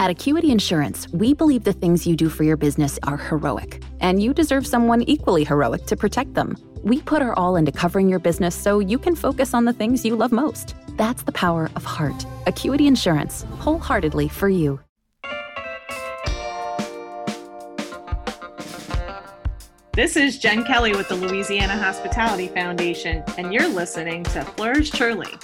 At Acuity Insurance, we believe the things you do for your business are heroic, and you deserve someone equally heroic to protect them. We put our all into covering your business so you can focus on the things you love most. That's the power of heart. Acuity Insurance, wholeheartedly for you. This is Jen Kelly with the Louisiana Hospitality Foundation, and you're listening to Fleurs Truly.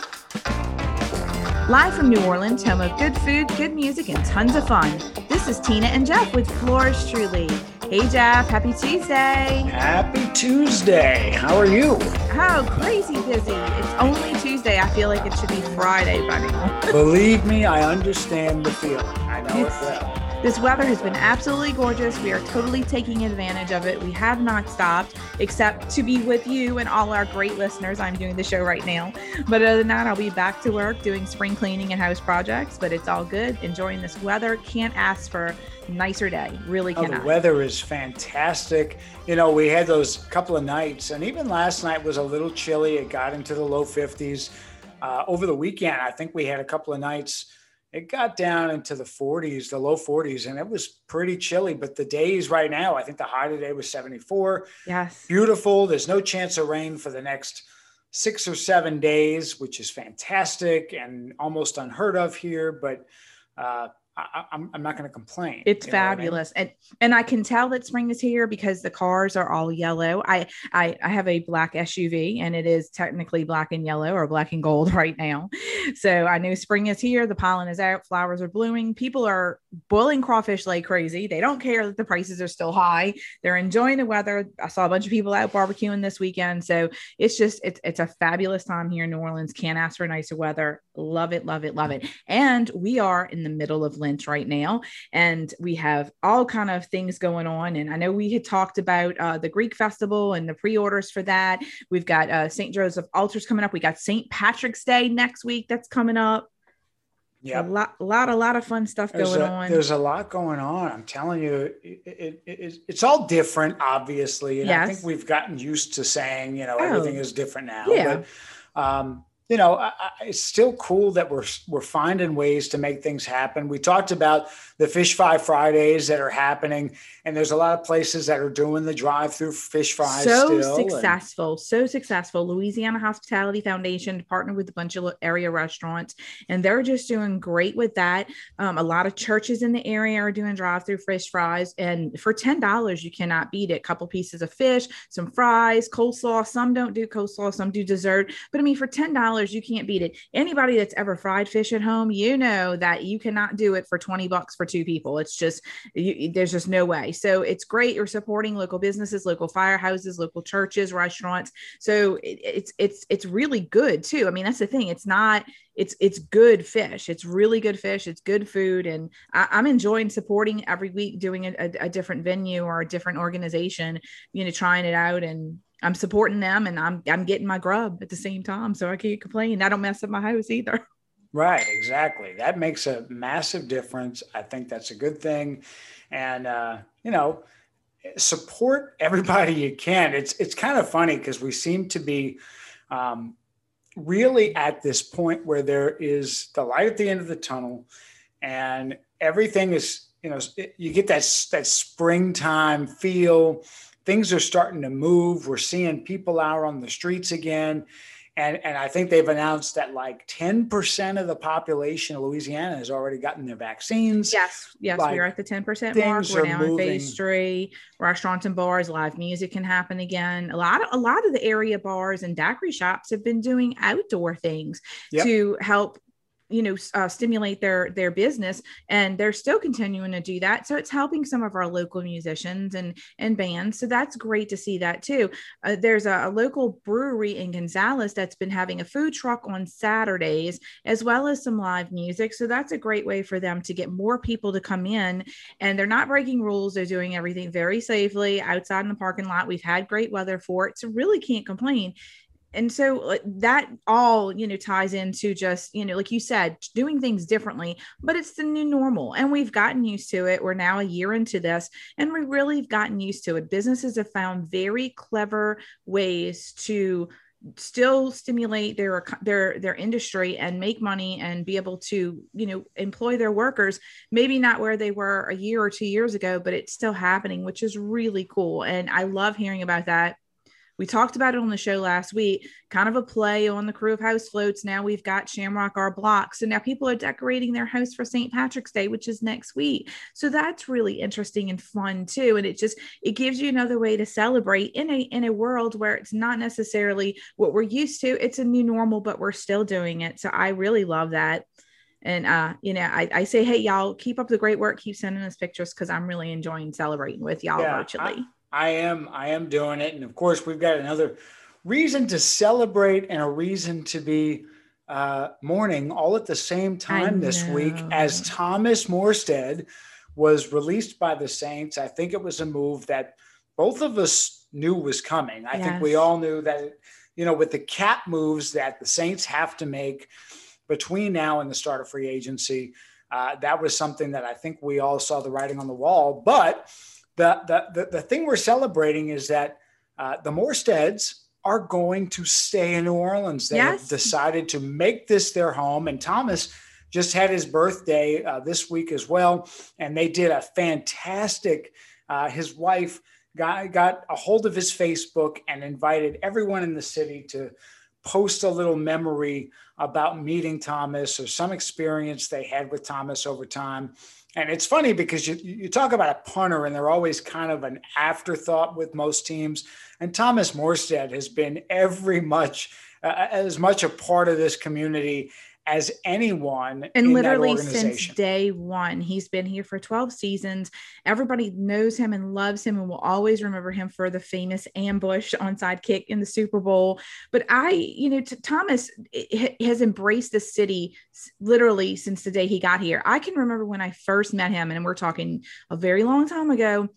Live from New Orleans, home of good food, good music, and tons of fun. This is Tina and Jeff with Fleurs Truly. Hey, Jeff, happy Tuesday. Happy Tuesday. How are you? Oh, crazy busy. It's only Tuesday. I feel like it should be Friday by now. Believe me, I understand the feeling. I know It's- it well. This weather has been absolutely gorgeous. We are totally taking advantage of it. We have not stopped, except to be with you and all our great listeners. I'm doing the show right now. But other than that, I'll be back to work doing spring cleaning and house projects. But it's all good. Enjoying this weather. Can't ask for nicer day. Really Oh, the weather is fantastic. You know, we had those couple of nights, and even last night was a little chilly. It got into the low 50s. Uh, over the weekend, I think we had a couple of nights. It got down into the 40s, the low 40s, and it was pretty chilly. But the days right now, I think the high today was 74. yes. beautiful. There's no chance of rain for the next six or seven days, which is fantastic and almost unheard of here. But uh, I, I'm, I'm not going to complain. It's You know what I mean? fabulous, and and I can tell that spring is here because the cars are all yellow. I, I I have a black SUV, and it is technically black and yellow or black and gold right now. So I know spring is here. The pollen is out. Flowers are blooming. People are boiling crawfish like crazy. They don't care that the prices are still high. They're enjoying the weather. I saw a bunch of people out barbecuing this weekend. So it's just it's it's a fabulous time here in New Orleans. Can't ask for nicer weather. Love it, love it, love it. And we are in the middle of Lent right now, and we have all kind of things going on. And I know we had talked about uh, the Greek festival and the pre-orders for that. We've got uh, St. Joseph altars coming up. We got St. Patrick's Day next week. That's coming up. A Yeah. lot, lot, a lot of fun stuff There's going a, on. there's a lot going on. I'm telling you, it, it, it, it's all different, obviously. And I think we've gotten used to saying, you know, Oh. everything is different now. Yeah. But, um, you know, I, I, it's still cool that we're we're finding ways to make things happen. We talked about the Fish Fry Fridays that are happening, and there's a lot of places that are doing the drive-through fish fries. so still, and- successful, so successful. Louisiana Hospitality Foundation partnered with a bunch of area restaurants, and they're just doing great with that. Um, a lot of churches in the area are doing drive-through fish fries, and for ten dollars, you cannot beat it. couple pieces of fish, some fries, coleslaw. Some don't do coleslaw, some do dessert, but I mean, for ten dollars, you can't beat it. Anybody that's ever fried fish at home, you know that you cannot do it for twenty bucks for two people. It's just you, there's just no way. So it's great. You're supporting local businesses, local firehouses, local churches, restaurants. So it, it's it's it's really good too. I mean, that's the thing. It's not. It's it's good fish. It's really good fish. It's good food, and I, I'm enjoying supporting every week, doing a, a, a different venue or a different organization. You know, trying it out and. I'm supporting them and I'm I'm getting my grub at the same time. So I can't complain. I don't mess up my house either. Right, exactly. That makes a massive difference. I think that's a good thing, and uh, you know, support everybody you can. It's it's kind of funny because we seem to be um, really at this point where there is the light at the end of the tunnel, and everything is you know you get that that springtime feel. Things are starting to move. We're seeing people out on the streets again and and I think they've announced that like 10% of the population of Louisiana has already gotten their vaccines. Yes, yes, Like, we're at the 10% mark. We're now in phase three. Restaurants and bars, live music can happen again. A lot of a lot of the area bars and daiquiri shops have been doing outdoor things Yep. to help you know uh, stimulate their their business and they're still continuing to do that. So it's helping some of our local musicians and and bands. So that's great to see that too. Uh, there's a, a local brewery in gonzales that's been having a food truck on saturdays as well as some live music. So that's a great way for them to get more people to come in and they're not breaking rules. They're doing everything very safely. Outside in the parking lot we've had great weather for it so really can't complain and so like, that all you know ties into just you know like you said doing things differently but it's the new normal. And we've gotten used to it. We're now a year into this and we really have gotten used to it. Businesses have found very clever ways to still stimulate their their their industry and make money and be able to you know employ their workers. Maybe not where they were a year or two years ago but it's still happening which is really cool. And i love hearing about that we talked about it on the show last week, kind of a play on the Krewe of house floats. Now we've got Shamrock our block. So now people are decorating their house for St. Patrick's Day, which is next week. So that's really interesting and fun too. And it just it gives you another way to celebrate in a in a world where it's not necessarily what we're used to. It's a new normal, but we're still doing it. So I really love that. And uh, you know, I, I say, hey, y'all, keep up the great work. Keep sending us pictures because I'm really enjoying celebrating with y'all yeah, virtually. I- I am I am doing it, and of course we've got another reason to celebrate and a reason to be uh, mourning all at the same time this week as Thomas Morstead was released by the Saints. I think it was a move that both of us knew was coming. I yes. think we all knew that you know with the cap moves that the Saints have to make between now and the start of free agency. Uh, that was something that I think we all saw the writing on the wall, but the, the, the, the thing we're celebrating is that uh, the Morsteads are going to stay in New Orleans. They yes. have decided to make this their home. And Thomas just had his birthday uh, this week as well. And they did a fantastic, uh, his wife got, got a hold of his Facebook and invited everyone in the city to post a little memory about meeting Thomas or some experience they had with Thomas over time. And it's funny because you, you talk about a punter, and they're always kind of an afterthought with most teams. And Thomas Morstead has been every much uh, as much a part of this community as anyone and literally since day one he's been here for 12 seasons. Everybody knows him and loves him and will always remember him for the famous ambush onside kick in the super bowl. But i you know t- thomas eh, eh, has embraced the city literally since the day he got here. I can remember when i first met him and we're talking a very long time ago.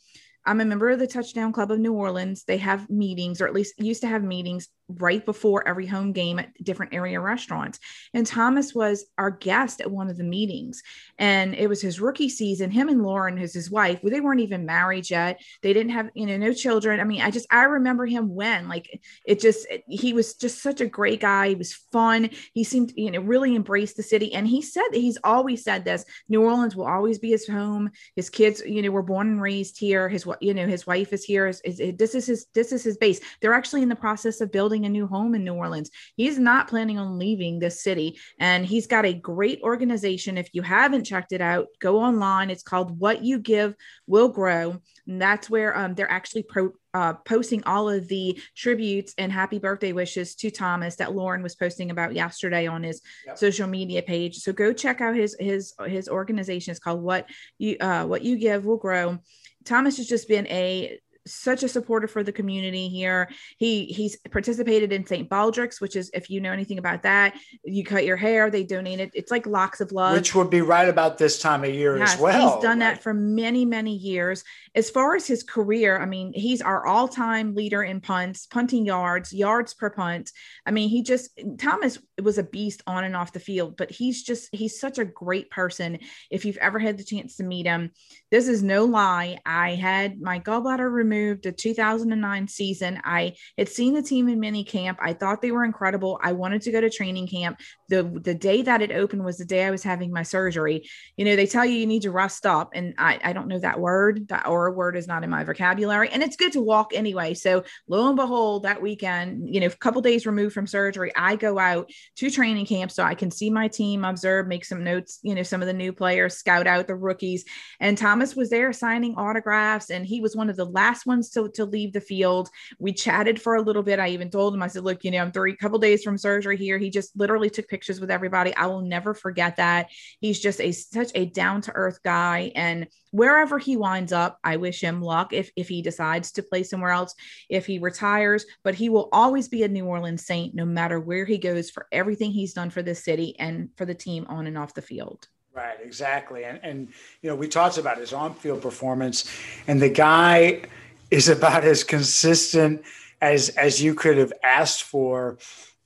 I'm a member of the Touchdown Club of New Orleans. They have meetings, or at least used to have meetings right before every home game at different area restaurants. And Thomas was our guest at one of the meetings. And it was his rookie season. Him and Lauren, who's his wife, they weren't even married yet. They didn't have, you know, no children. I mean, I just, I remember him when, like, it just, he was just such a great guy. He was fun. He seemed, you know, really embraced the city. And he said that he's always said this New Orleans will always be his home. His kids, you know, were born and raised here. His, you know, his wife is here. Is, this is his, this is his base. They're actually in the process of building building a new home in New Orleans. He's not planning on leaving this city. And he's got a great organization. If you haven't checked it out, go online. It's called What You Give Will Grow. And that's where um, they're actually pro- uh, posting all of the tributes and happy birthday wishes to Thomas that Lauren was posting about yesterday on his yep. social media page. So go check out his his his organization. It's called What You uh, What You Give Will Grow. Thomas has just been a such a supporter for the community here. He he's participated in St. Baldrick's, which is if you know anything about that, you cut your hair, they donate it. It's like locks of love, which would be right about this time of year yes, as well. He's done right? that for many many years. As far as his career, I mean, he's our all time leader in punts, punting yards, yards per punt. I mean, he just Thomas was a beast on and off the field, but he's just he's such a great person. If you've ever had the chance to meet him, this is no lie. I had my gallbladder removed the 2009 season. I had seen the team in mini camp. I thought they were incredible. I wanted to go to training camp. The the day that it opened was the day I was having my surgery. You know, they tell you you need to rest up, and I, I don't know that word. That or word is not in my vocabulary. And it's good to walk anyway. So lo and behold, that weekend, you know, a couple days removed from surgery, I go out to training camp so I can see my team, observe, make some notes, you know, some of the new players, scout out the rookies. And Thomas was there signing autographs, and he was one of the last ones to, to leave the field. We chatted for a little bit. I even told him, I said, look, you know, I'm three couple days from surgery here. He just literally took pictures with everybody. I will never forget that. He's just a such a down to earth guy. And wherever he winds up, I wish him luck if, if he decides to play somewhere else, if he retires, but he will always be a New Orleans Saint no matter where he goes for everything he's done for this city and for the team on and off the field. Right, exactly. And, and you know, we talked about his on field performance, and the guy is about as consistent as as you could have asked for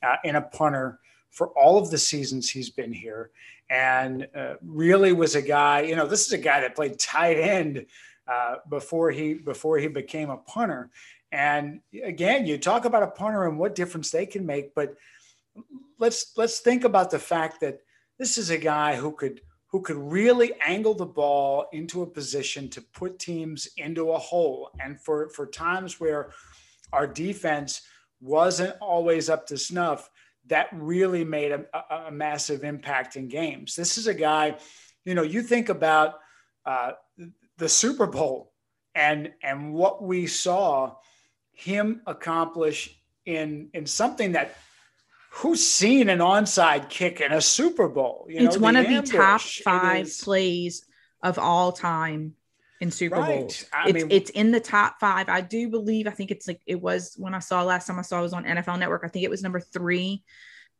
uh, in a punter for all of the seasons he's been here, and uh, really was a guy. You know, this is a guy that played tight end uh, before he before he became a punter, And again, you talk about a punter and what difference they can make, but let's let's think about the fact that this is a guy who could who could really angle the ball into a position to put teams into a hole. And for for times where our defense wasn't always up to snuff, that really made a, a, a massive impact in games. This is a guy, you know, you think about uh, the Super Bowl and and what we saw him accomplish in in something that who's seen an onside kick in a Super Bowl? You know, it's one of the top five plays of all time in Super right. Bowls. I it's mean, it's in the top five. I do believe. I think it's like it was when I saw last time I saw it was on NFL Network. I think it was number three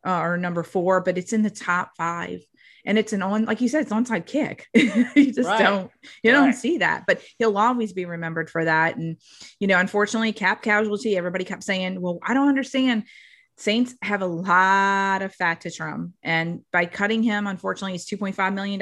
uh, or number four, but it's in the top five. And it's an on, like you said, it's onside kick. you just right. don't, you right. don't see that, but he'll always be remembered for that. And, you know, unfortunately, cap casualty, everybody kept saying, well, I don't understand. Saints have a lot of fat to trim. And by cutting him, unfortunately, it's $2.5 million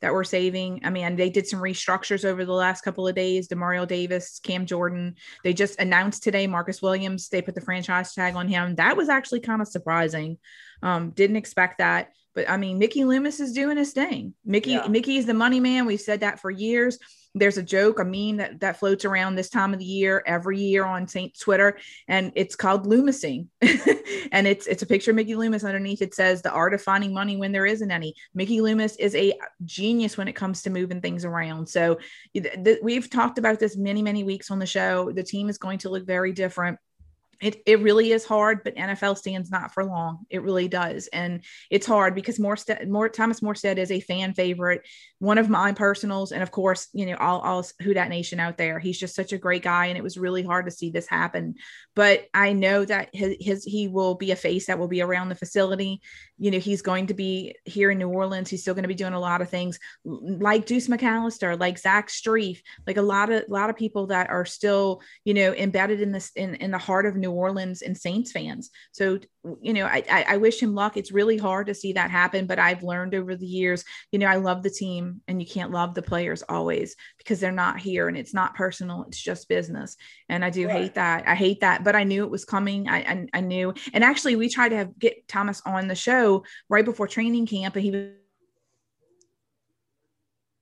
that we're saving. I mean, they did some restructures over the last couple of days. Demario Davis, Cam Jordan. They just announced today Marcus Williams. They put the franchise tag on him. That was actually kind of surprising. Um, didn't expect that. But I mean, Mickey Loomis is doing his thing. Mickey, yeah. Mickey is the money man. We've said that for years. There's a joke, a meme that, that floats around this time of the year every year on Saint Twitter, and it's called Loomising. and it's it's a picture of Mickey Loomis underneath. It says the art of finding money when there isn't any. Mickey Loomis is a genius when it comes to moving things around. So th- th- we've talked about this many, many weeks on the show. The team is going to look very different it, it really is hard, but NFL stands not for long. It really does. And it's hard because Morstead, more Thomas Morstead is a fan favorite, one of my personals. And of course, you know, all, all Who Dat Nation out there. He's just such a great guy. And it was really hard to see this happen. But I know that his, his he will be a face that will be around the facility. You know, he's going to be here in New Orleans. He's still going to be doing a lot of things like Deuce McAllister, like Zach Strief like a lot of a lot of people that are still, you know, embedded in this in, in the heart of New Orleans and Saints fans. So, you know, I, I wish him luck. It's really hard to see that happen, but I've learned over the years, you know, I love the team and you can't love the players always because they're not here and it's not personal. It's just business. And I do right. hate that. I hate that, but I knew it was coming. I, I, I knew. And actually we tried to have get Thomas on the show right before training camp and he was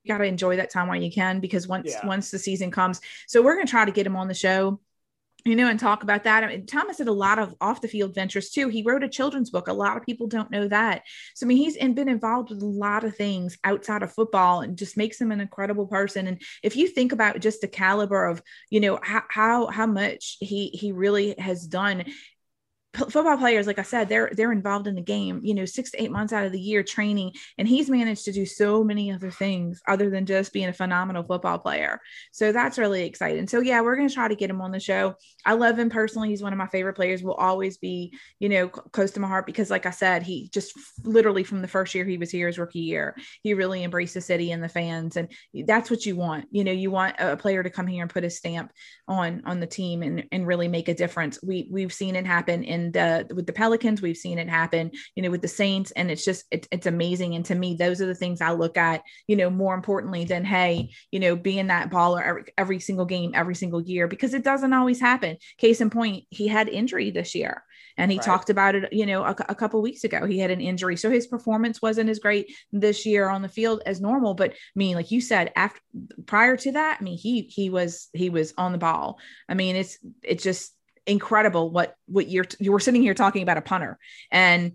got to enjoy that time while you can because once yeah. once the season comes so we're going to try to get him on the show you know, and talk about that. I mean, Thomas did a lot of off the field ventures too. He wrote a children's book. A lot of people don't know that. So, I mean, he's been involved with a lot of things outside of football and just makes him an incredible person. And if you think about just the caliber of, you know, how, how, how much he, he really has done football players like i said they're they're involved in the game you know six to eight months out of the year training and he's managed to do so many other things other than just being a phenomenal football player. So that's really exciting. So yeah we're going to try to get him on the show. I love him personally. He's one of my favorite players. Will always be you know close to my heart because like i said he just literally from the first year he was here his rookie year he really embraced the city and the fans and that's what you want. You know you want a player to come here and put his stamp on on the team and and really make a difference. We we've seen it happen in uh, with the Pelicans, we've seen it happen, you know, with the Saints, and it's just it, it's amazing. And to me, those are the things I look at, you know, more importantly than hey, you know, being that baller every, every single game, every single year, because it doesn't always happen. Case in point, he had injury this year and he right. talked about it you know a, a couple weeks ago he had an injury so his performance wasn't as great this year on the field as normal but i mean like you said after prior to that i mean he he was he was on the ball i mean it's it's just incredible what what you're you were sitting here talking about a punter and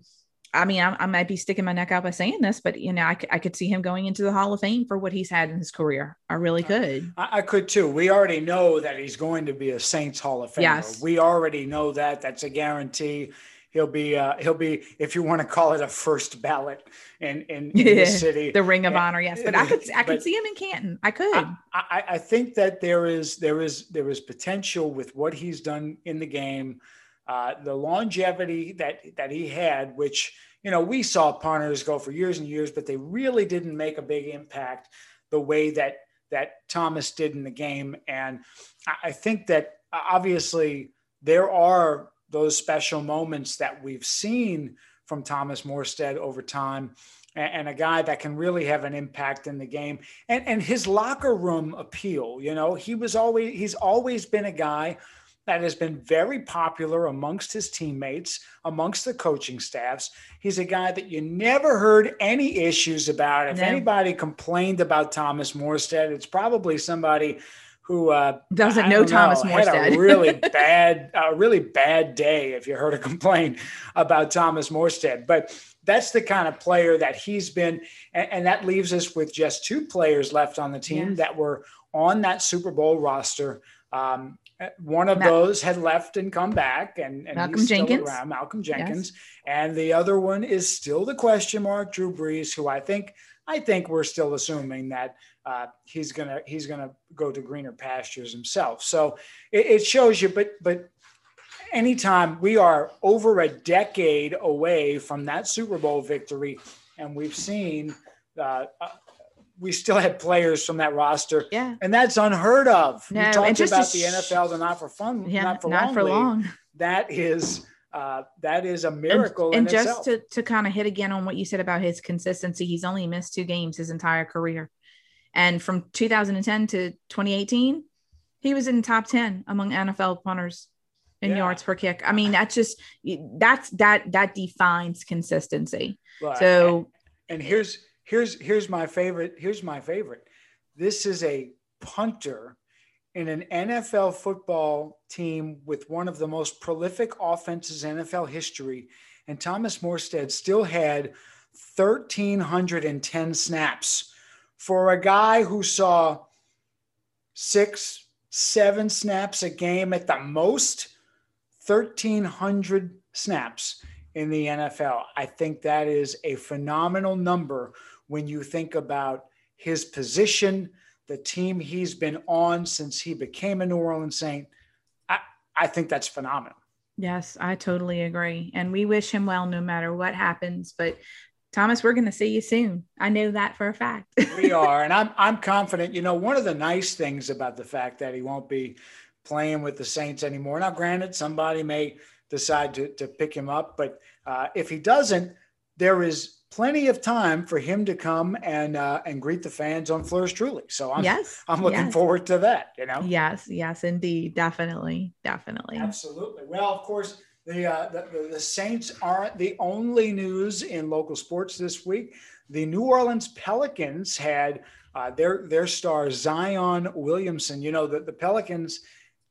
I mean, I, I, might be sticking my neck out by saying this, but you know, I, I could see him going into the Hall of Fame for what he's had in his career. I really could. I, I could too. We already know that he's going to be a Saints Hall of Famer. Yes. We already know that. That's a guarantee he'll be uh, he'll be if you want to call it a first ballot in in, in the city. the ring of and, honor yes but i could i could see him in canton. I could. I, I, I think that there is there is there is potential with what he's done in the game. Uh, the longevity that that he had which you know we saw punters go for years and years but they really didn't make a big impact the way that that thomas did in the game. And i, I think that obviously there are those special moments that we've seen from Thomas Morstead over time and, a guy that can really have an impact in the game and, and his locker room appeal, you know, he was always, he's always been a guy that has been very popular amongst his teammates, amongst the coaching staffs. He's a guy that you never heard any issues about. If no. anybody complained about Thomas Morstead, it's probably somebody who uh, doesn't know Thomas know, Morstead. Had a really bad, a really bad day. If you heard a complaint about Thomas Morstead, but that's the kind of player that he's been, and, and that leaves us with just two players left on the team yes. that were on that Super Bowl roster. Um, one of those had left and come back, and, and Malcolm Jenkins. Around, Malcolm Jenkins, yes. and the other one is still the question mark, Drew Brees, who I think I think we're still assuming that uh, he's gonna he's gonna go to greener pastures himself. So it, it shows you, but but anytime we are over a decade away from that Super Bowl victory, and we've seen uh, uh we still had players from that roster. Yeah. And that's unheard of. No, you talked about the NFL, the not for fun, yeah, not for not long. For long. That is uh, that is a miracle. And, and just itself. to, to kind of hit again on what you said about his consistency, he's only missed two games his entire career. And from 2010 to 2018, he was in top 10 among NFL punters in yeah. yards per kick. I mean, that's just that's that that defines consistency. Right. So and, and here's here's here's my favorite. Here's my favorite. This is a punter in an NFL football team with one of the most prolific offenses in NFL history, and Thomas Morstead still had 1,310 snaps for a guy who saw six, seven snaps a game at the most, 1,300 snaps in the NFL. I think that is a phenomenal number when you think about his position, the team he's been on since he became a New Orleans Saint. I, I think that's phenomenal. Yes, I totally agree. And we wish him well no matter what happens. But Thomas, we're going to see you soon. I know that for a fact. we are. And I'm, I'm confident. You know, one of the nice things about the fact that he won't be playing with the Saints anymore. Now, granted, somebody may decide to, to pick him up, but uh, if he doesn't, there is plenty of time for him to come and uh, and greet the fans on Fleurs Truly. So I'm yes, I'm looking yes. forward to that. You know. Yes, yes, indeed, definitely, definitely, absolutely. Well, of course, the, uh, the the Saints aren't the only news in local sports this week. The New Orleans Pelicans had uh, their their star Zion Williamson. You know that the Pelicans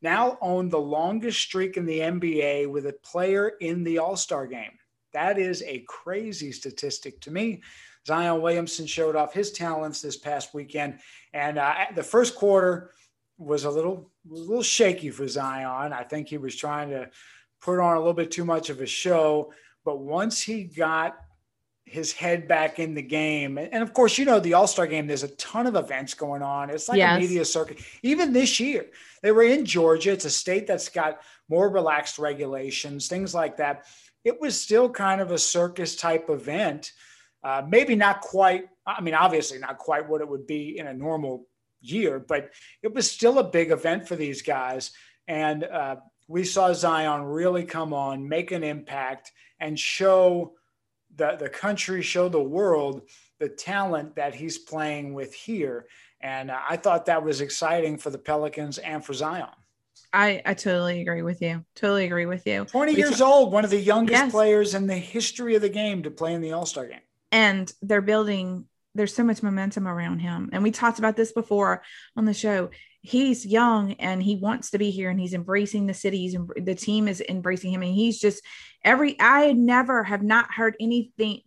now own the longest streak in the NBA with a player in the All Star game. That is a crazy statistic to me. Zion Williamson showed off his talents this past weekend, and uh, the first quarter was a little was a little shaky for Zion. I think he was trying to put on a little bit too much of a show, but once he got his head back in the game, and of course, you know the All Star game. There's a ton of events going on. It's like yes. a media circuit. Even this year, they were in Georgia. It's a state that's got more relaxed regulations, things like that it was still kind of a circus type event. Uh, maybe not quite, I mean, obviously not quite what it would be in a normal year, but it was still a big event for these guys. And uh, we saw Zion really come on, make an impact, and show the, the country, show the world the talent that he's playing with here. And uh, I thought that was exciting for the Pelicans and for Zion. I, I totally agree with you. Totally agree with you. 20 we years t- old, one of the youngest yes. players in the history of the game to play in the All Star game. And they're building, there's so much momentum around him. And we talked about this before on the show. He's young and he wants to be here and he's embracing the city. He's, the team is embracing him. And he's just every, I never have not heard anything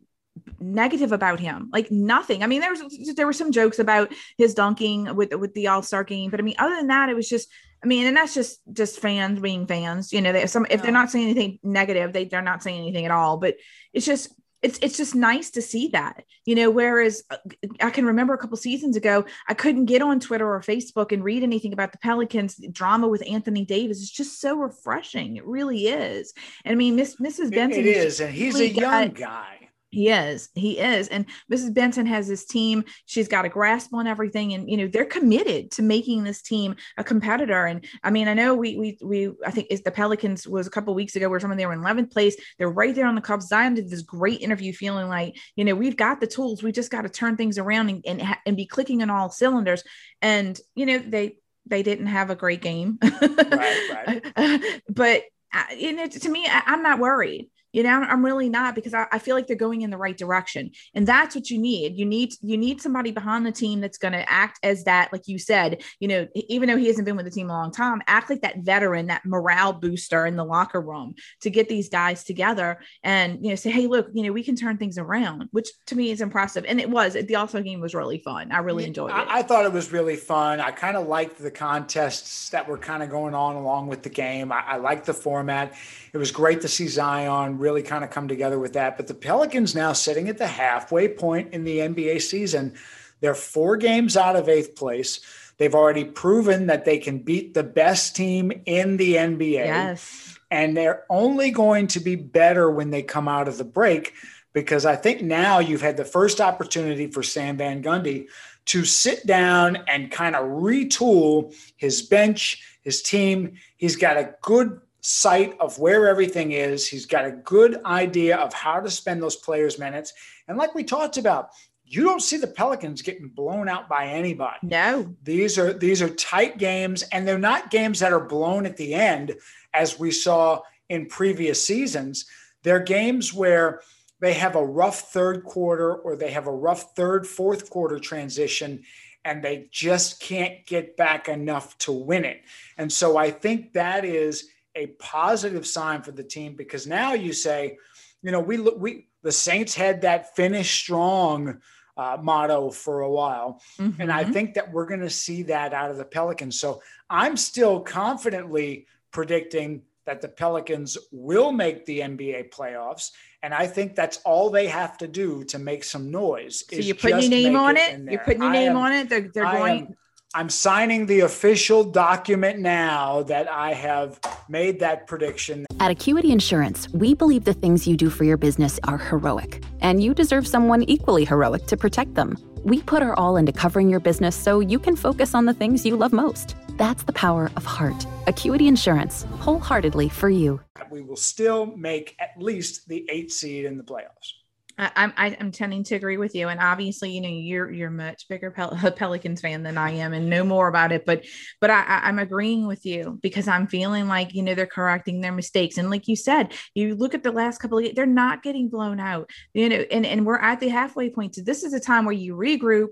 negative about him like nothing i mean there was there were some jokes about his dunking with with the all-star game but i mean other than that it was just I mean, and that's just just fans being fans. You know, they, some if they're not saying anything negative, they they're not saying anything at all. But it's just it's it's just nice to see that. You know, whereas uh, I can remember a couple seasons ago, I couldn't get on Twitter or Facebook and read anything about the Pelicans drama with Anthony Davis. It's just so refreshing. It really is. And I mean, Miss Mrs. Benson. It is, and he's a young guy he is. He is. And Mrs. Benson has this team. She's got a grasp on everything. And, you know, they're committed to making this team a competitor. And I mean, I know we, we, we, I think it's the Pelicans was a couple weeks ago where someone they were in 11th place. They're right there on the Cubs. Zion did this great interview feeling like, you know, we've got the tools. We just got to turn things around and, and, and be clicking on all cylinders. And, you know, they, they didn't have a great game. right, right. but uh, and it, to me, I, I'm not worried you know i'm really not because I, I, feel like they're going in the right direction. And that's what you need. You need you need somebody behind the team that's going to act as that like you said you know even though he hasn't been with the team a long time act like that veteran that morale booster in the locker room to get these guys together and you know say hey look you know we can turn things around which to me is impressive. And it was the also game was really fun. I really enjoyed it. I, I thought it was really fun. I kind of liked the contests that were kind of going on along with the game. I, I liked the format. It was great to see zion really kind of come together with that. But the Pelicans now sitting at the halfway point in the NBA season. They're four games out of eighth place. They've already proven that they can beat the best team in the NBA. Yes. And they're only going to be better when they come out of the break because I think now you've had the first opportunity for Stan Van Gundy to sit down and kind of retool his bench, his team. He's got a good sight of where everything is. He's got a good idea of how to spend those players' minutes. And like we talked about, you don't see the Pelicans getting blown out by anybody. No. These are these are tight games and they're not games that are blown at the end as we saw in previous seasons. They're games where they have a rough third quarter or they have a rough third fourth quarter transition and they just can't get back enough to win it. And so I think that is a positive sign for the team because now you say, you know, we look, we the Saints had that finish strong uh, motto for a while, mm-hmm. and I mm-hmm. think that we're going to see that out of the Pelicans. So I'm still confidently predicting that the Pelicans will make the NBA playoffs. And I think that's all they have to do to make some noise. So you're putting your name on it. You're putting your name am, on it. They're, they're going. Am, I'm signing the official document now that I have made that prediction. At Acuity Insurance, we believe the things you do for your business are heroic, and you deserve someone equally heroic to protect them. We put our all into covering your business so you can focus on the things you love most. That's the power of heart. Acuity Insurance, wholeheartedly for you. We will still make at least the eight seed in the playoffs. I, I'm I'm tending to agree with you, and obviously, you know, you're you're much bigger Pel- Pelicans fan than I am, and know more about it. But but I, I'm agreeing with you because I'm feeling like you know they're correcting their mistakes, and like you said, you look at the last couple of they're not getting blown out, you know, and and we're at the halfway point. So this is a time where you regroup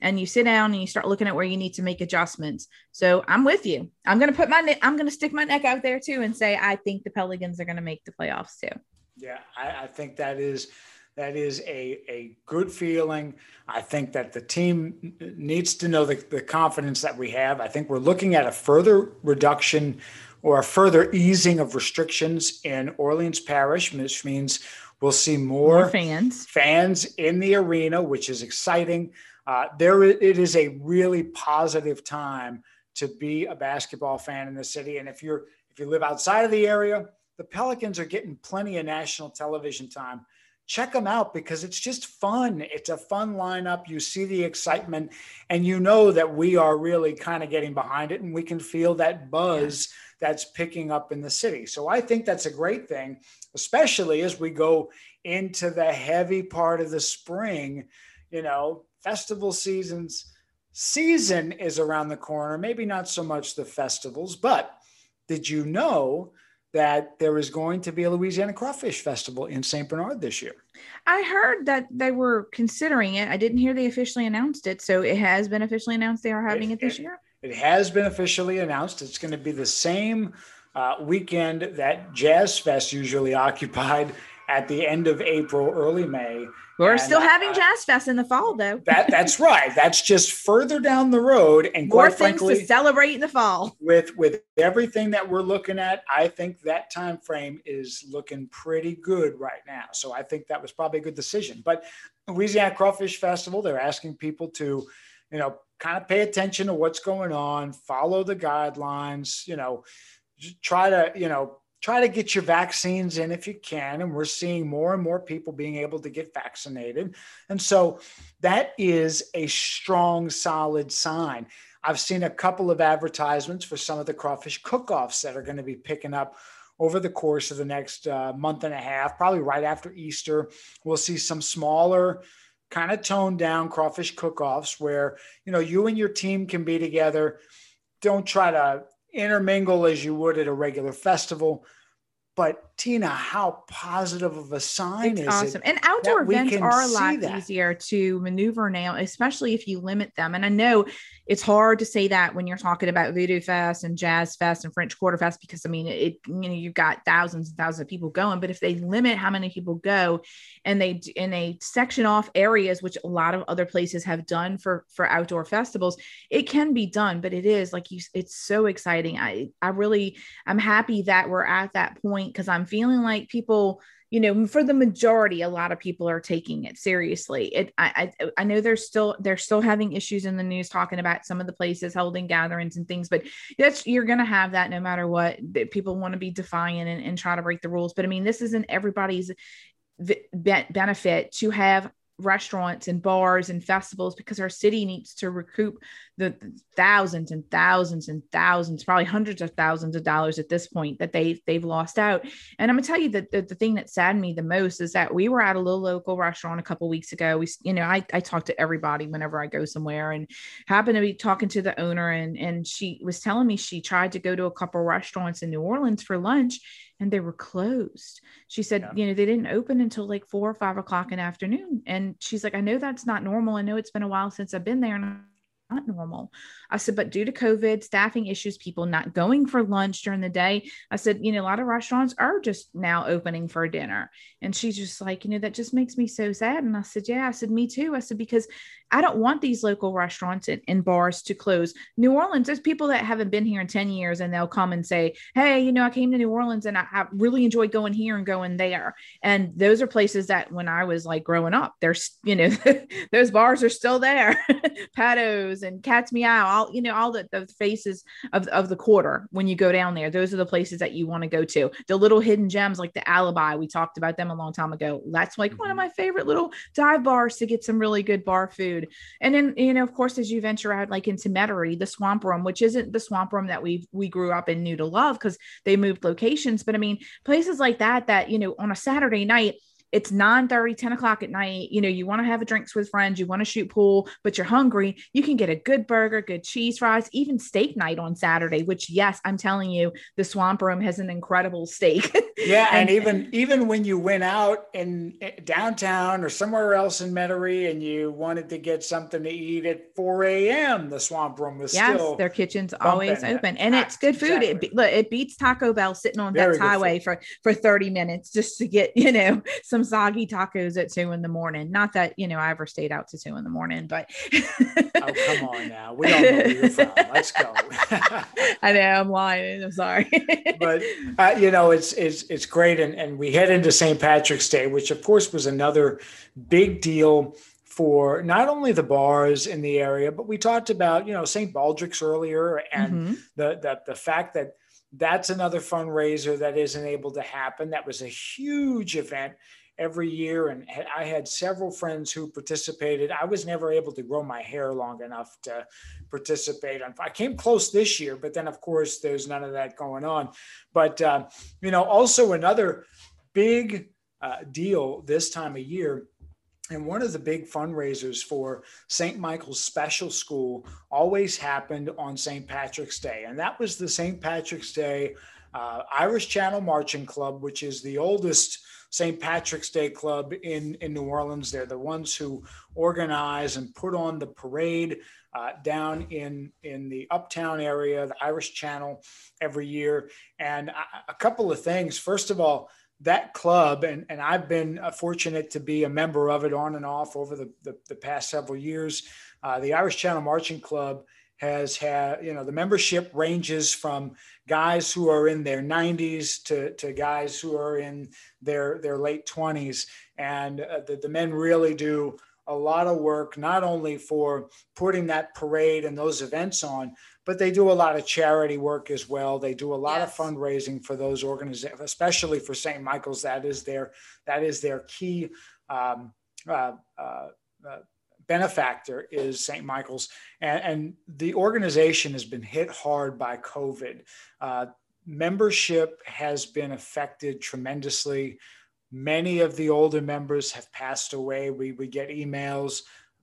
and you sit down and you start looking at where you need to make adjustments. So I'm with you. I'm gonna put my I'm gonna stick my neck out there too and say I think the Pelicans are gonna make the playoffs too. Yeah, I, I think that is that is a, a good feeling. I think that the team needs to know the, the confidence that we have. I think we're looking at a further reduction or a further easing of restrictions in Orleans Parish, which means we'll see more, more fans fans in the arena, which is exciting. Uh, there, it is a really positive time to be a basketball fan in the city. And if you're if you live outside of the area, the Pelicans are getting plenty of national television time check them out because it's just fun. It's a fun lineup. You see the excitement, and you know that we are really kind of getting behind it, and we can feel that buzz yeah. that's picking up in the city. So I think that's a great thing, especially as we go into the heavy part of the spring. You know, festival seasons season is around the corner. Maybe not so much the festivals, but did you know? That there is going to be a Louisiana Crawfish Festival in St. Bernard this year. I heard that they were considering it. I didn't hear they officially announced it. So it has been officially announced they are having it, it this year? It has been officially announced. It's going to be the same uh, weekend that Jazz Fest usually occupied at the end of April, early May. We're and, still having uh, Jazz Fest in the fall, though. that that's right. That's just further down the road, and more quite things frankly, to celebrate in the fall. With with everything that we're looking at, I think that time frame is looking pretty good right now. So I think that was probably a good decision. But Louisiana Crawfish Festival, they're asking people to, you know, kind of pay attention to what's going on, follow the guidelines, you know, try to, you know, try to get your vaccines in if you can. And we're seeing more and more people being able to get vaccinated. And so that is a strong, solid sign. I've seen a couple of advertisements for some of the crawfish cook offs that are going to be picking up over the course of the next uh, month and a half, probably right after Easter. We'll see some smaller, kind of toned down crawfish cook offs where you know you and your team can be together don't try to intermingle as you would at a regular festival. But Tina, how positive of a sign it's is awesome. it? And outdoor events are a lot that? easier to maneuver now, especially if you limit them. And I know it's hard to say that when you're talking about Voodoo Fest and Jazz Fest and French Quarter Fest, because I mean, it you know you've got thousands and thousands of people going. But if they limit how many people go, and they and they section off areas, which a lot of other places have done for for outdoor festivals, it can be done. But it is like you, it's so exciting. I I really I'm happy that we're at that point because I'm feeling like people you know for the majority a lot of people are taking it seriously. It I, I i know there's still they're still having issues in the news talking about some of the places holding gatherings and things but that's you're going to have that no matter what people want to be defiant and, and try to break the rules. But i mean this isn't everybody's benefit to have restaurants and bars and festivals because our city needs to recoup the thousands and thousands and thousands probably hundreds of thousands of dollars at this point that they they've lost out. And i'm gonna tell you that the, the thing that saddened me the most is that we were at a little local restaurant a couple weeks ago. We you know I, I talk to everybody whenever i go somewhere and happened to be talking to the owner and and she was telling me she tried to go to a couple restaurants in new orleans for lunch and they were closed. She said, yeah. you know, they didn't open until like four or five o'clock in the afternoon. And she's like, I know that's not normal. I know it's been a while since I've been there. And not normal. I said, but due to COVID, staffing issues, people not going for lunch during the day, I said, you know, a lot of restaurants are just now opening for dinner. And she's just like, you know, that just makes me so sad. And I said, yeah, I said, me too. I said, because I don't want these local restaurants and, and bars to close. New Orleans, there's people that haven't been here in 10 years and they'll come and say, hey, you know, I came to New Orleans and I, I really enjoyed going here and going there. And those are places that when I was like growing up, there's, you know, those bars are still there. Pat O's and Cats Meow, all, you know, all the, the faces of, of the quarter when you go down there. Those are the places that you want to go to. The little hidden gems like the Alibi, we talked about them a long time ago. That's like one of mm-hmm. my favorite little dive bars to get some really good bar food. And then, you know, of course, as you venture out like into Metairie, the swamp room, which isn't the swamp room that we we grew up in knew to love because they moved locations. But I mean, places like that, that, you know, on a Saturday night, it's 9 30 10 o'clock at night. You know you want to have a drinks with friends you want to shoot pool but you're hungry you can get a good burger good cheese fries even steak night on saturday which yes i'm telling you the swamp room has an incredible steak. Yeah and, and, even even when you went out in eh, downtown or somewhere else in Metairie and you wanted to get something to eat at 4 a.m the swamp room was yes, still their kitchen's always open and it's good food. Exactly. it, look, it beats taco bell sitting on that highway for for 30 minutes just to get you know some some soggy tacos at two in the morning. Not that, you know, I ever stayed out to two in the morning, but oh, come on now. We all know where you're from. Let's go. I know I'm lying. I'm sorry. but uh, you know, it's it's it's great. And and we head into St. Patrick's Day, which of course was another big deal for not only the bars in the area, but we talked about, you know, St. Baldrick's earlier and mm-hmm. the, the the fact that that's another fundraiser that isn't able to happen. That was a huge event every year. And I had several friends who participated. I was never able to grow my hair long enough to participate. I came close this year, but then, of course, there's none of that going on. But, uh, you know, also another big uh, deal this time of year and one of the big fundraisers for St. Michael's Special School always happened on St. Patrick's Day. And that was the St. Patrick's Day uh, Irish Channel Marching Club, which is the oldest St. Patrick's Day club in, in New Orleans. They're the ones who organize and put on the parade uh, down in, in the uptown area, the Irish Channel, every year. And a, a couple of things. First of all, that club, and, and I've been uh, fortunate to be a member of it on and off over the, the, the past several years. Uh, the Irish Channel Marching Club has had, you know, the membership ranges from guys who are in their 90s to, to guys who are in their, their late 20s. And uh, the, the men really do a lot of work, not only for putting that parade and those events on, but they do a lot of charity work as well. They do a lot yes. of fundraising for those organizations, especially for St. Michael's. That is their that is their key um, uh, uh, uh, benefactor is St. Michael's, and, and, the organization has been hit hard by COVID. Uh, membership has been affected tremendously. Many of the older members have passed away. We we get emails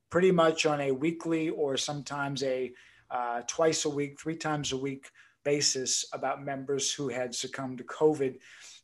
pretty much on a weekly or sometimes a uh, twice a week, three times a week basis about members who had succumbed to COVID.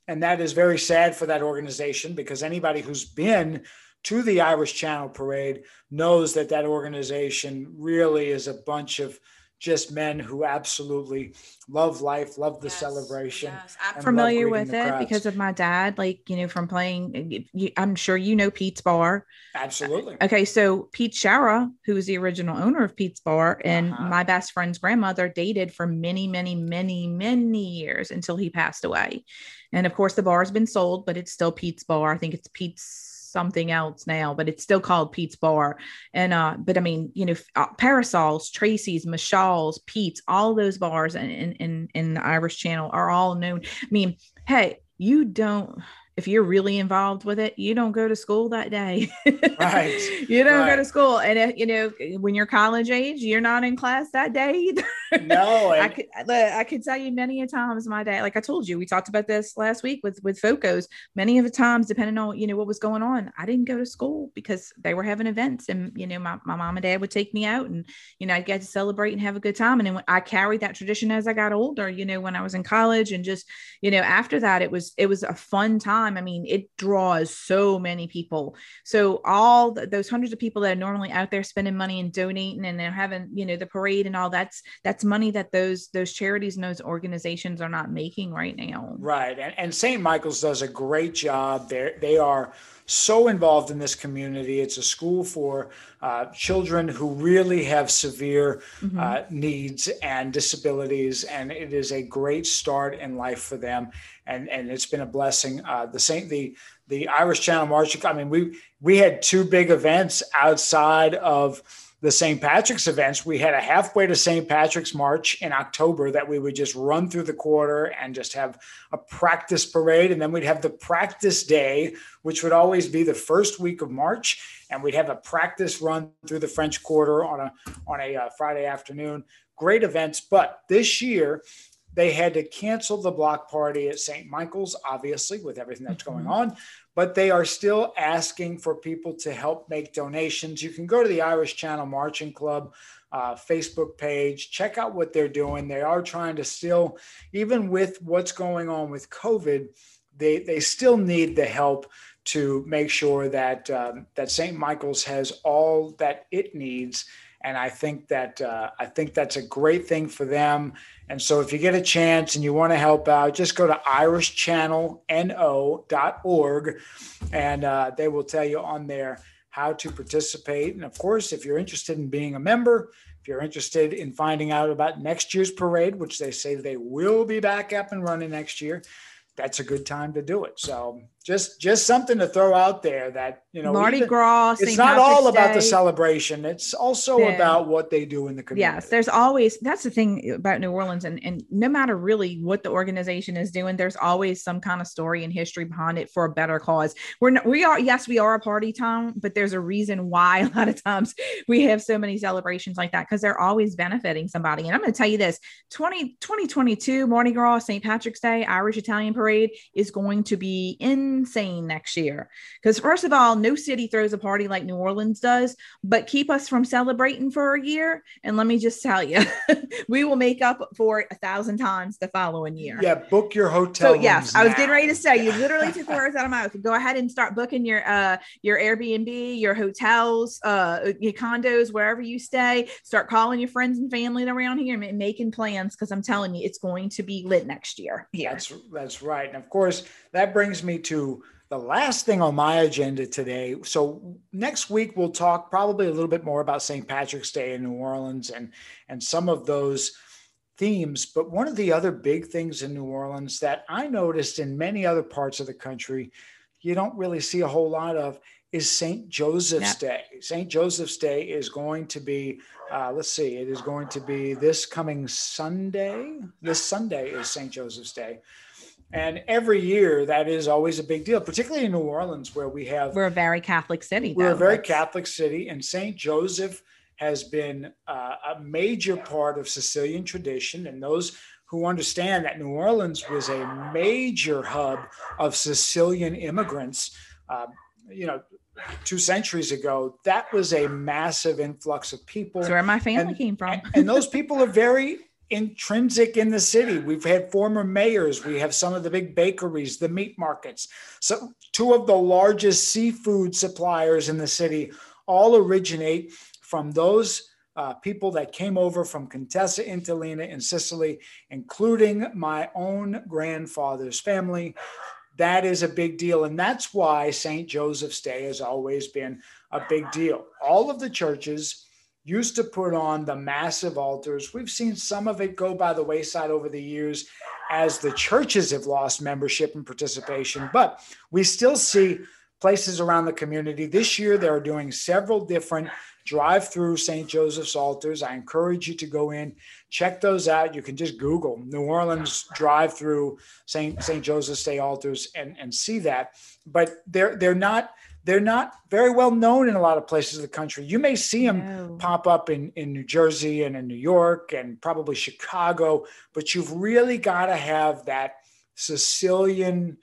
And that is very sad for that organization because anybody who's been to the Irish Channel Parade knows that that organization really is a bunch of just men who absolutely love life, love the yes, celebration. Yes. I'm familiar with it because of my dad, like, you know, from playing. I'm sure you know Pete's Bar. Absolutely. Okay. So Pete Shara, who was the original owner of Pete's Bar, and uh-huh. my best friend's grandmother dated for many, many, many, many years until he passed away. And of course, the bar has been sold, but it's still Pete's Bar. I think it's Pete's something else now, but it's still called Pete's Bar. And uh, but I mean, you know, uh, Parasols, Tracey's, Michal's, Pete's, all those bars in, in in the Irish Channel are all known. I mean, hey, you don't if you're really involved with it, you don't go to school that day. right. You don't right. go to school. And, if, you know, eh, when you're college age, you're not in class that day either. No. I could, I could tell you many a times my day, like I told you, we talked about this last week with, with FOCOs. Many of the times, depending on, you know, what was going on, I didn't go to school because they were having events and, you know, my, my mom and dad would take me out and, you know, I'd get to celebrate and have a good time. And then I carried that tradition as I got older, you know, when I was in college and just, you know, after that, it was, it was a fun time time. I mean, it draws so many people. So all the, those hundreds of people that are normally out there spending money and donating and they're having, you know, the parade and all that's that's money that those those charities and those organizations are not making right now. Right. And, and St. Michael's does a great job. They they are so involved in this community. It's a school for uh, children who really have severe mm-hmm. uh, needs and disabilities, and it is a great start in life for them. And and it's been a blessing. Uh, the Saint the the Irish Channel March. I mean, we we had two big events outside of the St. Patrick's events, we had a halfway to St. Patrick's March in October that we would just run through the quarter and just have a practice parade. And then we'd have the practice day, which would always be the first week of March. And we'd have a practice run through the French Quarter on a, on a uh, Friday afternoon. Great events. But this year, they had to cancel the block party at St. Michael's, obviously, with everything that's going mm-hmm. on but they are still asking for people to help make donations. You can go to the Irish Channel Marching Club uh, Facebook page, check out what they're doing. They are trying to still, even with what's going on with COVID, they, they still need the help to make sure that um, that St. Michael's has all that it needs and I think that uh, I think that's a great thing for them. And so, if you get a chance and you want to help out, just go to irishchannelno.org, and uh, they will tell you on there how to participate. And of course, if you're interested in being a member, if you're interested in finding out about next year's parade, which they say they will be back up and running next year, that's a good time to do it. So just just something to throw out there that you know Mardi even, Gras. It's St. not Patrick's all about Day. the celebration. It's also yeah. about what they do in the community. Yes, there's always that's the thing about New Orleans, and and no matter really what the organization is doing, there's always some kind of story and history behind it for a better cause. We're not, we are yes we are a party town, but there's a reason why a lot of times we have so many celebrations like that because they're always benefiting somebody. And I'm going to tell you this: 20 2022 Mardi Gras St. Patrick's Day Irish Italian Parade is going to be in insane next year. Because, first of all, no city throws a party like New Orleans does, but keep us from celebrating for a year. And let me just tell you, we will make up for it a thousand times the following year. Yeah, book your hotel. So, yes, I was getting ready to say, you literally took the words out of my mouth. Go ahead and start booking your uh your Airbnb, your hotels, uh your condos, wherever you stay. Start calling your friends and family around here and making plans because I'm telling you, it's going to be lit next year. Here. That's that's right. And of course, that brings me to the last thing on my agenda today. So next week we'll talk probably a little bit more about St. Patrick's Day in New Orleans and and some of those themes. But one of the other big things in New Orleans that I noticed in many other parts of the country, you don't really see a whole lot of is St. Joseph's yeah. Day. St. Joseph's Day is going to be, uh, let's see, it is going to be this coming Sunday. This Sunday is St. Joseph's Day. And every year, that is always a big deal, particularly in New Orleans, where we have. We're a very Catholic city. We're though. a very. Catholic city, and St. Joseph has been uh, a major part of Sicilian tradition. And those who understand that New Orleans was a major hub of Sicilian immigrants, uh, you know, two centuries ago, that was a massive influx of people. That's where my family and, came from. and those people are very intrinsic in the city. We've had former mayors, we have some of the big bakeries, the meat markets. So, two of the largest seafood suppliers in the city all originate from those uh, people that came over from Contessa Entellina in Sicily, including my own grandfather's family. That is a big deal. And that's why St. Joseph's Day has always been a big deal. All of the churches used to put on the massive altars. We've seen some of it go by the wayside over the years as the churches have lost membership and participation, but we still see places around the community. This year, they're doing several different drive through St. Joseph's altars. I encourage you to go in, check those out. You can just Google New Orleans drive through St. St. Joseph's Day altars and, and see that. But they're they're not they're not very well known in a lot of places of the country. You may see them no. pop up in, in New Jersey and in New York and probably Chicago, but you've really got to have that Sicilian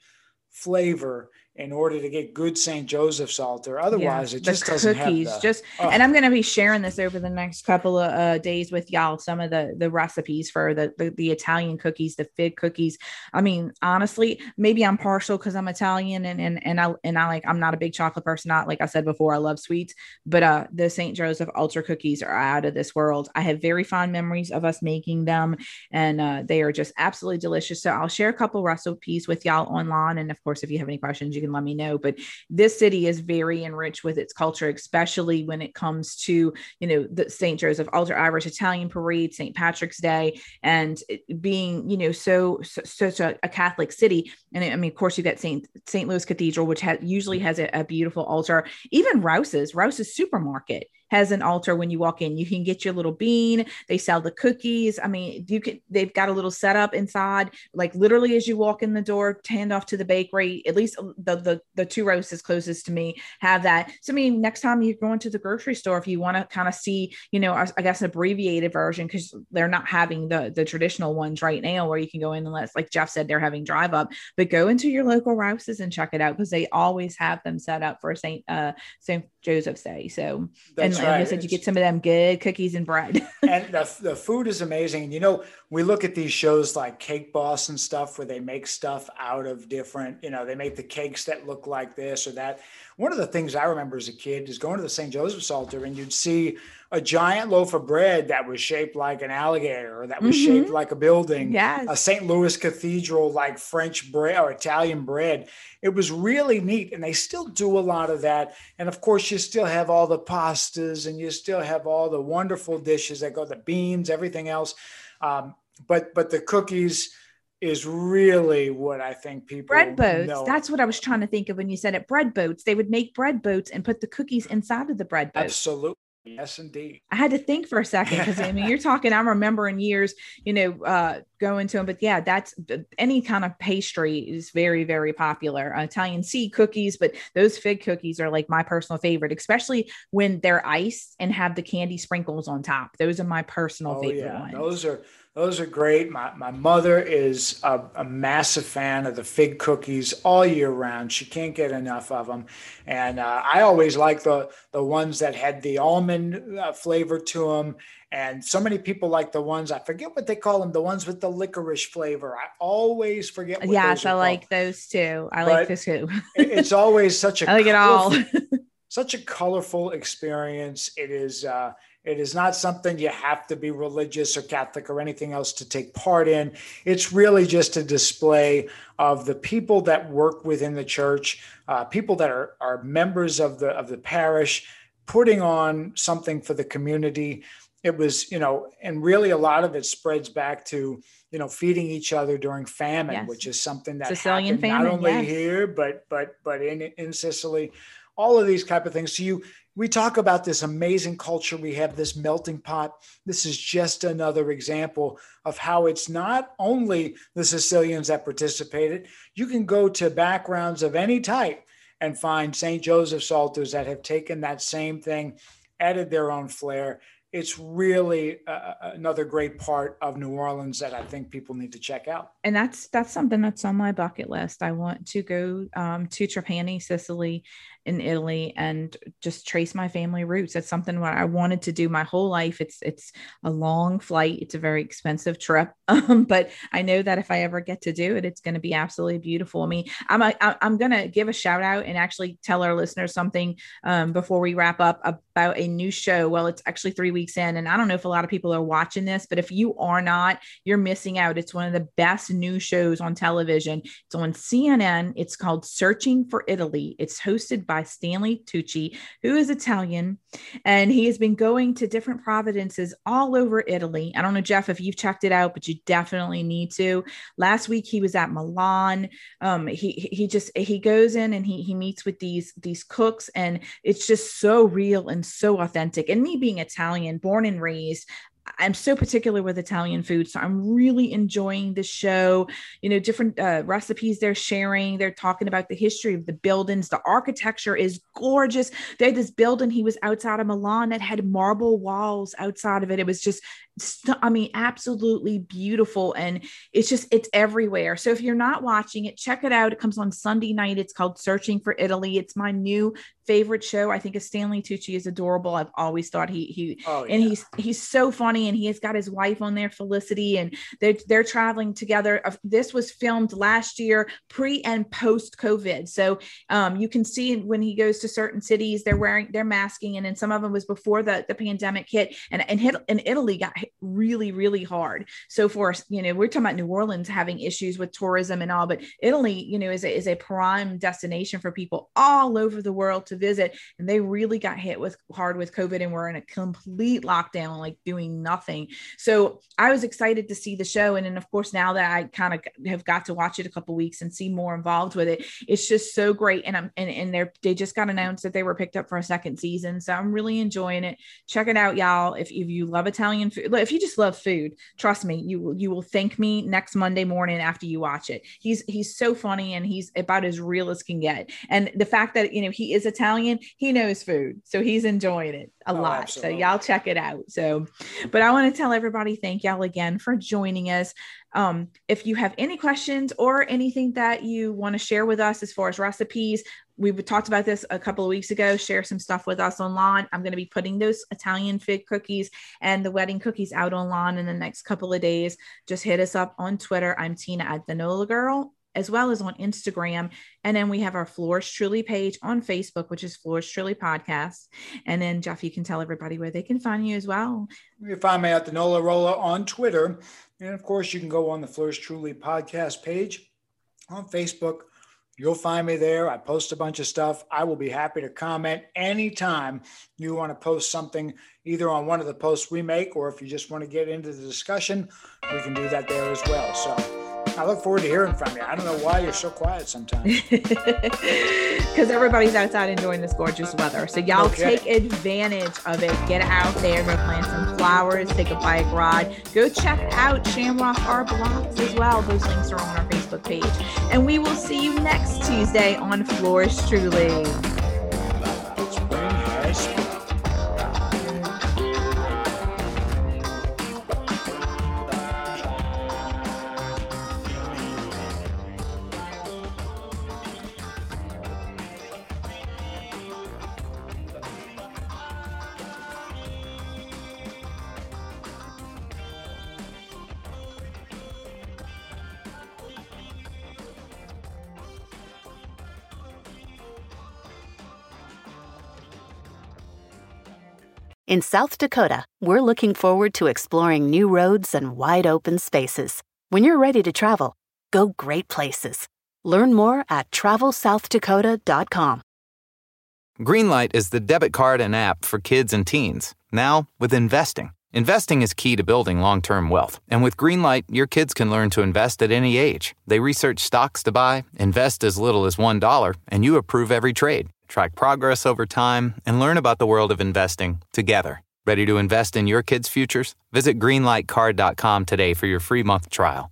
flavor in order to get good St. Joseph's altar. Otherwise, yeah, it just doesn't cookies, have the, just. Oh. And I'm going to be sharing this over the next couple of uh, days with y'all. Some of the the recipes for the, the, the Italian cookies, the fig cookies. I mean, honestly, maybe I'm partial because I'm Italian and and and I and I like I'm not a big chocolate person. Not like I said before, I love sweets, but uh, the St. Joseph altar cookies are out of this world. I have very fond memories of us making them, and uh, they are just absolutely delicious. So I'll share a couple recipes with y'all online, and of course, if you have any questions, you can let me know. But this city is very enriched with its culture, especially when it comes to, you know, the St. Joseph Altar Irish Italian Parade, St. Patrick's Day, and being, you know, so, so such a, a, Catholic city. And I mean, of course, you've got St. St. Louis Cathedral, which has usually has a, a beautiful altar. Even Rouse's, Rouse's supermarket has an altar when you walk in. You can get your little bean. They sell the cookies. I mean, you can they've got a little setup inside, like literally as you walk in the door, hand off to the bakery. At least the the, the two roasts closest to me have that. So I mean, next time you're going to the grocery store, if you want to kind of see, you know, I, I guess an abbreviated version because they're not having the the traditional ones right now where you can go in unless like Jeff said they're having drive up, but go into your local Rouse's and check it out because they always have them set up for Saint uh Saint Joseph's Day. So That's and like I said, you get some of them good cookies and bread. and the, the food is amazing. And you know, we look at these shows like Cake Boss and stuff where they make stuff out of different, you know, they make the cakes that look like this or that. One of the things I remember as a kid is going to the St. Joseph's altar and you'd see a giant loaf of bread that was shaped like an alligator or that was mm-hmm. shaped like a building. Yes. A St. Louis cathedral like French bread or Italian bread. It was really neat. And they still do a lot of that. And of course, you still have all the pastas and you still have all the wonderful dishes that go, the beans, everything else. Um, but but the cookies is really what I think people bread boats. Know. That's what I was trying to think of when you said it. Bread boats. They would make bread boats and put the cookies inside of the bread boat. Absolutely. Yes, indeed. I had to think for a second because I mean, you're talking. I'm remembering years, you know, uh, going to them. But yeah, that's any kind of pastry is very, very popular. Uh, Italian sea cookies, but those fig cookies are like my personal favorite, especially when they're iced and have the candy sprinkles on top. Those are my personal oh, favorite yeah. ones. Those are those are great. My, my mother is a, a, massive fan of the fig cookies all year round. She can't get enough of them. And uh, I always like the, the ones that had the almond uh, flavor to them. And so many people like the ones, I forget what they call them, the ones with the licorice flavor. I always forget. What they're doing. Yes, I like those too. I but like this too. it's always such a I like it all. such a colorful experience. It is, uh, it is not something you have to be religious or Catholic or anything else to take part in. It's really just a display of the people that work within the church, uh, people that are, are members of the of the parish, putting on something for the community. It was, you know, and really a lot of it spreads back to, you know, feeding each other during famine, yes. which is something that Sicilian famine, not only yes. here, but but but in in Sicily all of these type of things. So you we talk about this amazing culture we have this melting pot this is just another example of how it's not only the sicilians that participated you can go to backgrounds of any type and find st joseph's altars that have taken that same thing added their own flair it's really uh, another great part of New Orleans that I think people need to check out. And that's that's something that's on my bucket list. I want to go um, to Trapani, Sicily, in Italy and just trace my family roots. That's something what I wanted to do my whole life. It's it's a long flight. It's a very expensive trip, um, but I know that if I ever get to do it, it's going to be absolutely beautiful. I mean, I'm a, I'm going to give a shout out and actually tell our listeners something um, before we wrap up about a new show. Well, it's actually three weeks in, and I don't know if a lot of people are watching this, but if you are not, you're missing out. It's one of the best new shows on television. It's on CNN. It's called Searching for Italy. It's hosted by Stanley Tucci, who is Italian, and he has been going to different providences all over Italy. I don't know, Jeff, if you've checked it out, but you definitely need to. Last week he was at Milan. Um, he he just he goes in and he he meets with these these cooks, and it's just so real and so authentic. And me being Italian, born and raised, I'm so particular with Italian food. So I'm really enjoying the show. You know, different uh, recipes they're sharing. They're talking about the history of the buildings. The architecture is gorgeous. They had this building, he was outside of Milan that had marble walls outside of it. It was just I mean, absolutely beautiful. And it's just, it's everywhere. So if you're not watching it, check it out. It comes on Sunday night. It's called Searching for Italy. It's my new favorite show. I think Stanley Tucci is adorable. I've always thought he, he, oh, yeah. and he's, he's so funny and he has got his wife on there, Felicity, and they're, they're traveling together. This was filmed last year, pre and post COVID. So um, you can see when he goes to certain cities, they're wearing, they're masking. And then some of them was before the, the pandemic hit and, and hit in Italy got really, really hard. So for you know, we're talking about New Orleans having issues with tourism and all, but Italy, you know, is a, is a prime destination for people all over the world to visit. And they really got hit with hard with COVID and we're in a complete lockdown, like doing nothing. So I was excited to see the show. And then of course, now that I kind of have got to watch it a couple weeks and see more involved with it, it's just so great. And I'm and, and they're they just got announced that they were picked up for a second season. So I'm really enjoying it. Check it out, y'all. If, if you love Italian food, if you just love food, trust me, you will you will thank me next Monday morning after you watch it. He's he's so funny and he's about as real as can get. And the fact that you know he is Italian, he knows food, so he's enjoying it a oh, lot. Absolutely. So y'all check it out. So, but I want to tell everybody thank y'all again for joining us. Um, if you have any questions or anything that you want to share with us as far as recipes, we talked about this a couple of weeks ago. Share some stuff with us online. I'm going to be putting those Italian fig cookies and the wedding cookies out online in the next couple of days. Just hit us up on Twitter. I'm Tina at the Nola Girl as well as on Instagram. And then we have our Fleurs Truly page on Facebook, which is Fleurs Truly Podcast. And then, Jeff, you can tell everybody where they can find you as well. You can find me at the Nola Rolla on Twitter. And of course, you can go on the Fleurs Truly Podcast page on Facebook. You'll find me there. I post a bunch of stuff. I will be happy to comment anytime you want to post something, either on one of the posts we make, or if you just want to get into the discussion, we can do that there as well. So, I look forward to hearing from you. I don't know why you're so quiet sometimes. Because everybody's outside enjoying this gorgeous weather. So y'all okay. take advantage of it. Get out there, go plant some flowers, take a bike ride. Go check out Shamrock Art Blocks as well. Those links are on our Facebook page. And we will see you next Tuesday on Fleurs Truly. In South Dakota, we're looking forward to exploring new roads and wide open spaces. When you're ready to travel, go great places. Learn more at travelsouthdakota.com. Greenlight is the debit card and app for kids and teens. Now, with investing. Investing is key to building long term wealth. And with Greenlight, your kids can learn to invest at any age. They research stocks to buy, invest as little as $1, and you approve every trade track progress over time, and learn about the world of investing together. Ready to invest in your kids' futures? Visit greenlightcard.com today for your free month trial.